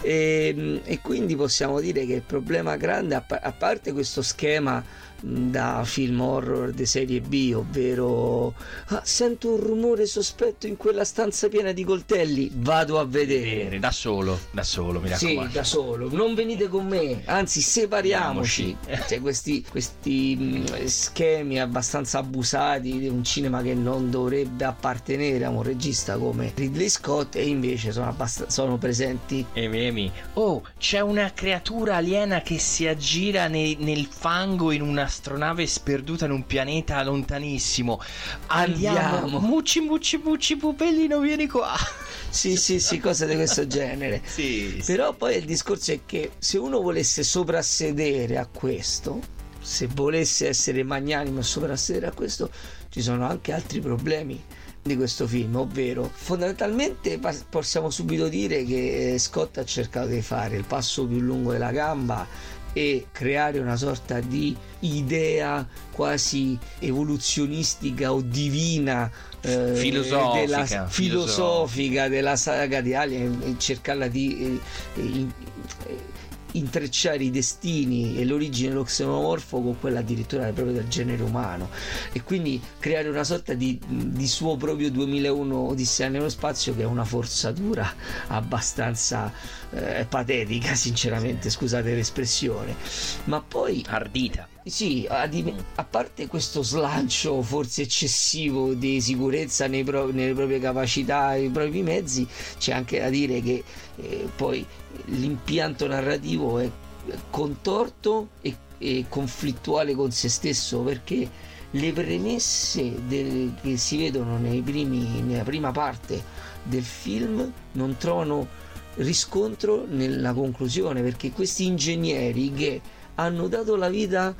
e, e quindi possiamo dire che il problema grande a, a parte questo schema da film horror di serie B ovvero "Ah, sento un rumore sospetto in quella stanza piena di coltelli vado a vedere da solo da solo mi sì, raccomando da solo, non venite con me, anzi separiamoci. Cioè, questi, questi mh, schemi abbastanza abusati di un cinema che non dovrebbe appartenere a un regista come Ridley Scott e invece sono, abbast- sono presenti. Emi, Emi. Oh, c'è una creatura aliena che si aggira ne- nel fango in un'astronave sperduta in un pianeta lontanissimo. Andiamo. Andiamo. Mucci, mucci, mucci, pupellino, vieni qua. Sì, sì, sì, cose di questo genere. [LAUGHS] Sì, Però poi il discorso è che se uno volesse soprassedere a questo, se volesse essere magnanimo e soprassedere a questo, ci sono anche altri problemi di questo film, ovvero fondamentalmente possiamo subito dire che Scott ha cercato di fare il passo più lungo della gamba e creare una sorta di idea quasi evoluzionistica o divina eh, Filosofica, della, filosofica. filosofica della saga di Alien e cercarla di eh, in- eh, intrecciare i destini e l'origine dello xenomorfo con quella addirittura proprio del genere umano. E quindi creare una sorta di, di suo proprio 2001 Odissea nello spazio che è una forzatura abbastanza eh, patetica sinceramente scusate l'espressione. Ma poi ardita sì, a, di- a parte questo slancio forse eccessivo di sicurezza pro- nelle proprie capacità e nei propri mezzi, c'è anche da dire che eh, poi l'impianto narrativo è contorto e, e conflittuale con se stesso perché le premesse del- che si vedono primi- nella prima parte del film non trovano riscontro nella conclusione perché questi ingegneri che hanno dato la vita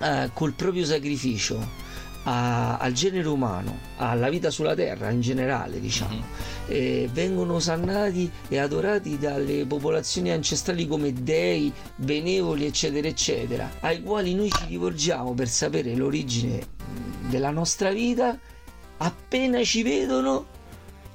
eh, col proprio sacrificio a- al genere umano, alla vita sulla terra in generale, diciamo, eh, vengono osannati e adorati dalle popolazioni ancestrali come dei benevoli, eccetera, eccetera, ai quali noi ci rivolgiamo per sapere l'origine della nostra vita. Appena ci vedono,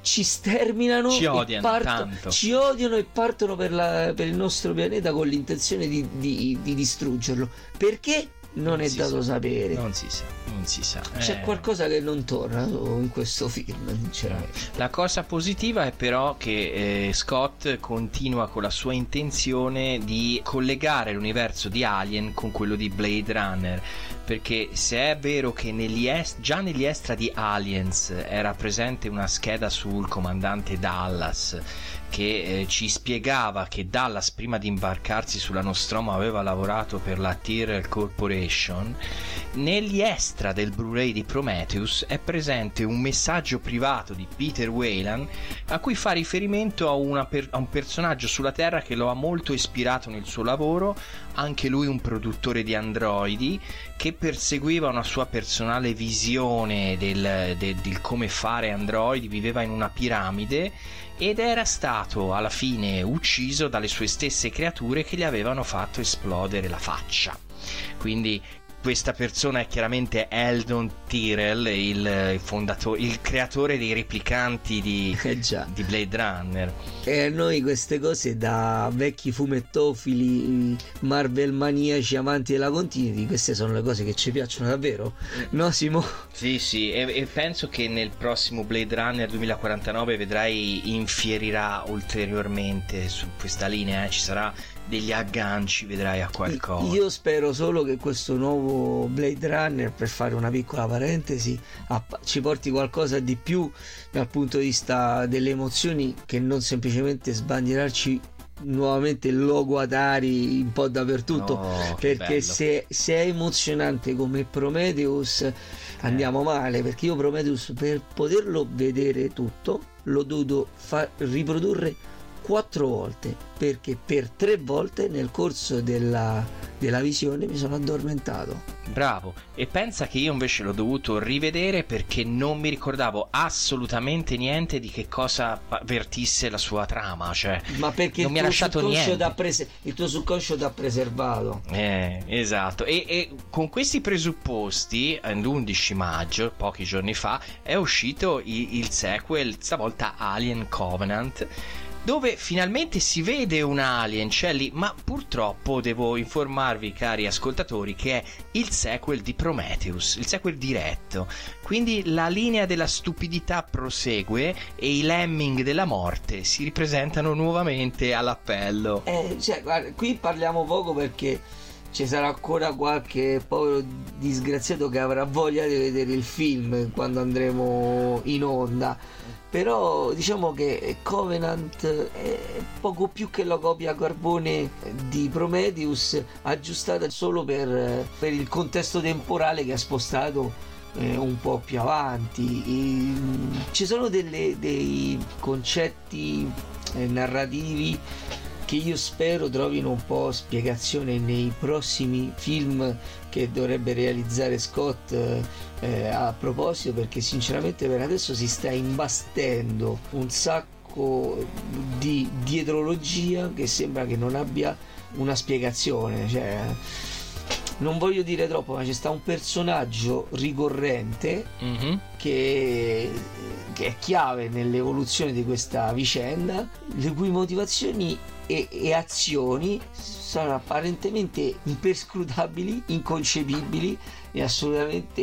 ci sterminano, Ci e odiano parto- tanto. ci odiano e partono per, la- per il nostro pianeta con l'intenzione di, di- di distruggerlo. Perché? Non, è si dato sa. sapere. Non si sa, non si sa. C'è Eh. qualcosa che non torna in questo film, sinceramente. La cosa positiva è però che eh, Scott continua con la sua intenzione di collegare l'universo di Alien con quello di Blade Runner. Perché se è vero che negli est- già negli extra di Aliens era presente una scheda sul comandante Dallas che eh, ci spiegava che Dallas prima di imbarcarsi sulla Nostromo aveva lavorato per la Tyrrell Corporation negli extra del Blu-ray di Prometheus è presente un messaggio privato di Peter Whelan a cui fa riferimento a, per- a un personaggio sulla Terra che lo ha molto ispirato nel suo lavoro, anche lui un produttore di androidi che perseguiva una sua personale visione del, de- del come fare androidi, viveva in una piramide ed era stato alla fine ucciso dalle sue stesse creature che gli avevano fatto esplodere la faccia. Quindi questa persona è chiaramente Eldon Tyrell, il, fondatore, il creatore dei replicanti di, [LAUGHS] Eh di Blade Runner. E a noi queste cose da vecchi fumettofili, Marvel maniaci amanti della continuity, queste sono le cose che ci piacciono davvero. No, Simo? Sì, sì, e, e penso che nel prossimo Blade Runner 2049 vedrai infierirà ulteriormente su questa linea, eh, ci sarà degli agganci, vedrai a qualcosa. Io spero solo che questo nuovo Blade Runner, per fare una piccola parentesi, ci porti qualcosa di più dal punto di vista delle emozioni che non semplicemente sbandierarci nuovamente il logo Atari un po' dappertutto. Che perché se, se è emozionante come Prometheus andiamo male perché io Prometheus per poterlo vedere tutto l'ho dovuto far riprodurre quattro volte perché per tre volte nel corso della, della visione mi sono addormentato. Bravo, e pensa che io invece l'ho dovuto rivedere perché non mi ricordavo assolutamente niente di che cosa pa- vertisse la sua trama, cioè Ma perché non il mi ha lasciato niente. prese- il tuo subconscio ti ha preservato. Eh, esatto. E, e con questi presupposti, eh, l'11 maggio, pochi giorni fa, è uscito i- il sequel, stavolta Alien Covenant. Dove finalmente si vede un alien, c'è lì, ma purtroppo devo informarvi, cari ascoltatori, che è il sequel di Prometheus, il sequel diretto. Quindi la linea della stupidità prosegue e i lemming della morte si ripresentano nuovamente all'appello. Eh, cioè, guarda, qui parliamo poco perché ci sarà ancora qualche povero disgraziato che avrà voglia di vedere il film quando andremo in onda. Però diciamo che Covenant è poco più che la copia a carbone di Prometheus aggiustata solo per, per il contesto temporale che ha spostato eh, un po' più avanti. E, mm, ci sono delle- dei concetti eh, narrativi che io spero trovino un po' spiegazione nei prossimi film che dovrebbe realizzare Scott eh, eh, a proposito perché sinceramente per adesso si sta imbastendo un sacco di dietrologia che sembra che non abbia una spiegazione cioè non voglio dire troppo ma c'è sta un personaggio ricorrente Mhm. che, che è chiave nell'evoluzione di questa vicenda, le cui motivazioni e, e azioni sono apparentemente imperscrutabili, inconcepibili e assolutamente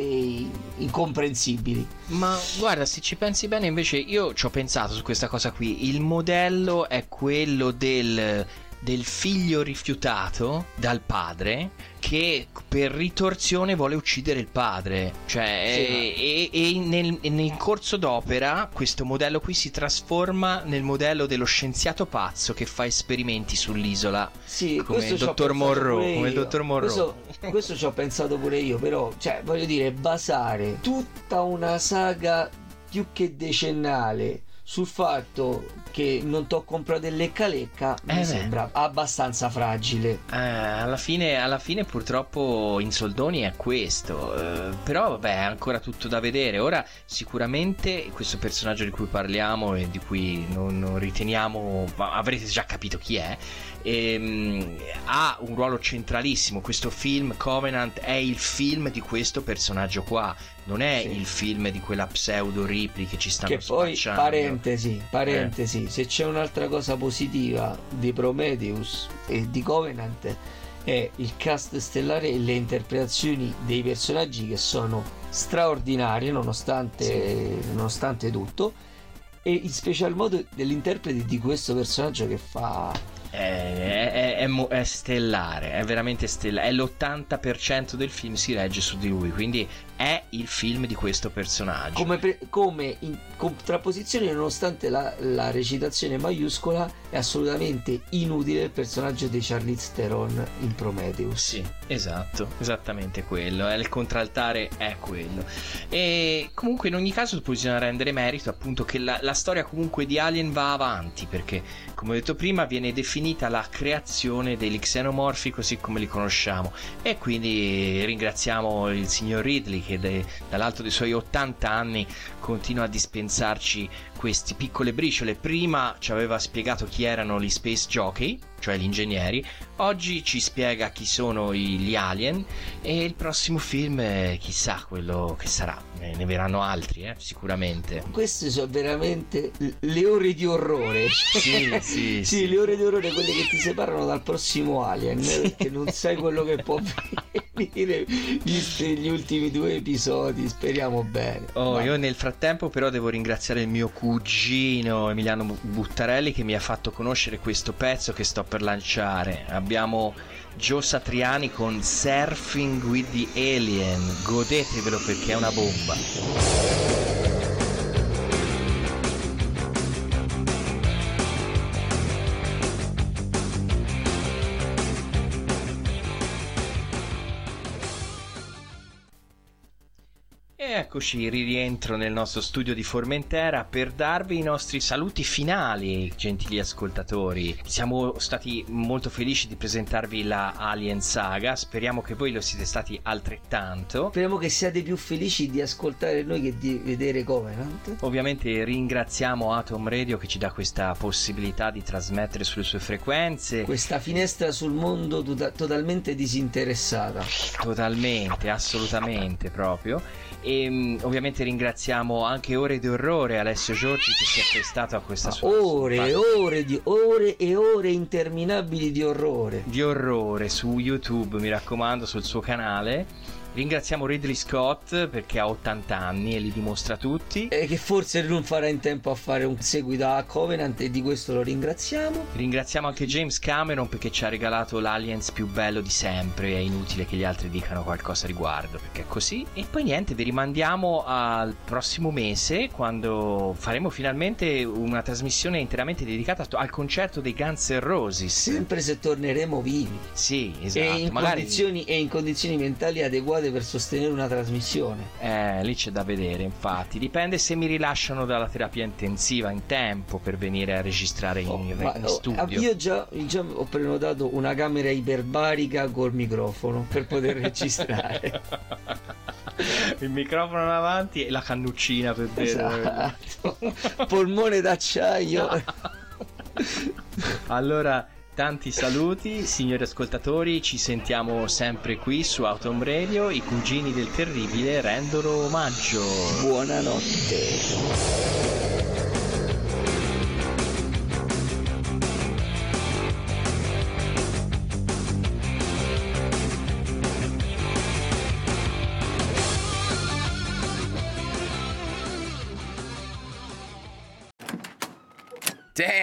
incomprensibili. Ma guarda, se ci pensi bene, invece io ci ho pensato su questa cosa qui. Il modello è quello del, del figlio rifiutato dal padre che per ritorsione vuole uccidere il padre. Cioè, Sì, e, e- e nel, nel corso d'opera questo modello qui si trasforma nel modello dello scienziato pazzo che fa esperimenti sull'isola. Sì, come il dottor Monroe. Come il dottor Monroe. Questo, questo ci ho pensato pure io, però, cioè, voglio dire, basare tutta una saga più che decennale sul fatto che non ti ho comprato il lecca lecca Eh mi beh. sembra abbastanza fragile. Eh, alla, fine, alla fine purtroppo in soldoni è questo, eh, però vabbè è ancora tutto da vedere. Ora sicuramente questo personaggio di cui parliamo e di cui non, non riteniamo, avrete già capito chi è, ehm, ha un ruolo centralissimo. Questo film Covenant è il film di questo personaggio qua, non è il film di quella pseudo Ripley che ci stanno Che poi, parentesi, parentesi, se c'è un'altra cosa positiva di Prometheus e di Covenant è il cast stellare e le interpretazioni dei personaggi che sono straordinarie nonostante, nonostante tutto. E in special modo dell'interprete di questo personaggio che fa È, è- è è stellare, è veramente stellare. È l'80% del film si regge su di lui, quindi è il film di questo personaggio. come, pre- come in contrapposizione nonostante la, la recitazione maiuscola è assolutamente inutile il personaggio di Charlize Theron in Prometheus Sì, esatto, esattamente quello. È il contraltare è quello. E comunque in ogni caso bisogna rendere merito appunto che la, la storia comunque di Alien va avanti perché come ho detto prima viene definita la creazione degli xenomorfi così come li conosciamo e quindi ringraziamo il signor Ridley che de- dall'alto dei suoi 80 anni continua a dispensarci queste piccole briciole. Prima ci aveva spiegato chi erano gli space jockey, cioè gli ingegneri, oggi ci spiega chi sono gli alien e il prossimo film eh, chissà quello che sarà. Ne, verranno altri, eh, sicuramente. queste sono veramente le ore di orrore Sì, [LAUGHS] sì, sì. le ore di orrore quelle che ti separano dal prossimo Alien perché non sai quello che può [LAUGHS] venire visti gli ultimi due episodi speriamo bene Oh, Ma- io nel frattempo però devo ringraziare il mio cugino Emiliano Bu- Buttarelli che mi ha fatto conoscere questo pezzo che sto per lanciare. Abbiamo Joe Satriani con Surfing with the Alien. Godetevelo perché è una bomba. Eccoci, rientro nel nostro studio di Formentera per darvi i nostri saluti finali, gentili ascoltatori. Siamo stati molto felici di presentarvi la Alien Saga, speriamo che voi lo siete stati altrettanto. Speriamo che siate più felici di ascoltare noi che di vedere Covenant. Ovviamente ringraziamo Atom Radio che ci dà questa possibilità di trasmettere sulle sue frequenze. Questa finestra sul mondo to- totalmente disinteressata. Totalmente, assolutamente proprio. E um, ovviamente ringraziamo anche Ore di Orrore Alessio Giorgi che si è prestato a questa sua ore e ore di ore e ore interminabili di orrore. Di orrore su YouTube, mi raccomando, sul suo canale. Ringraziamo Ridley Scott perché ha 80 anni e li dimostra tutti. E che forse non farà in tempo a fare un seguito a Covenant e di questo lo ringraziamo. Ringraziamo anche James Cameron perché ci ha regalato l'Aliens più bello di sempre. È inutile che gli altri dicano qualcosa a riguardo perché è così. E poi niente, vi rimandiamo al prossimo mese quando faremo finalmente una trasmissione interamente dedicata al concerto dei Guns N' Roses. Sempre se torneremo vivi. Sì, esatto. E in, Magari... condizioni, e in condizioni mentali adeguate per sostenere una trasmissione. Eh, lì c'è da vedere, infatti. Dipende se mi rilasciano dalla terapia intensiva in tempo per venire a registrare oh, in, in ma, studio. Io già, già, ho prenotato una camera iperbarica col microfono per poter [LAUGHS] registrare. Il microfono davanti e la cannuccina per bere. Esatto. [LAUGHS] Polmone d'acciaio. allora Tanti saluti, signori ascoltatori, ci sentiamo sempre qui su Autumn Radio. I cugini del terribile rendono omaggio. Buonanotte.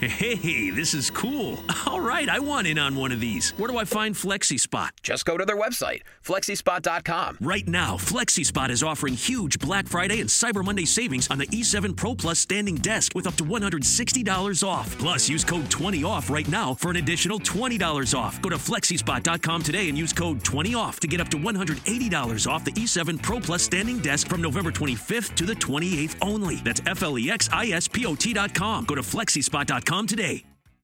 Hey, this is cool. [LAUGHS] All right, I want in on one of these. Where do I find FlexiSpot? Just go to their website, flexispot.com. Right now, FlexiSpot is offering huge Black Friday and Cyber Monday savings on the E7 Pro Plus standing desk with up to $160 off. Plus, use code 20OFF right now for an additional $20 off. Go to flexispot.com today and use code 20OFF to get up to $180 off the E7 Pro Plus standing desk from November 25th to the 28th only. That's F L E X I S P O T.com. Go to flexispot.com Come today.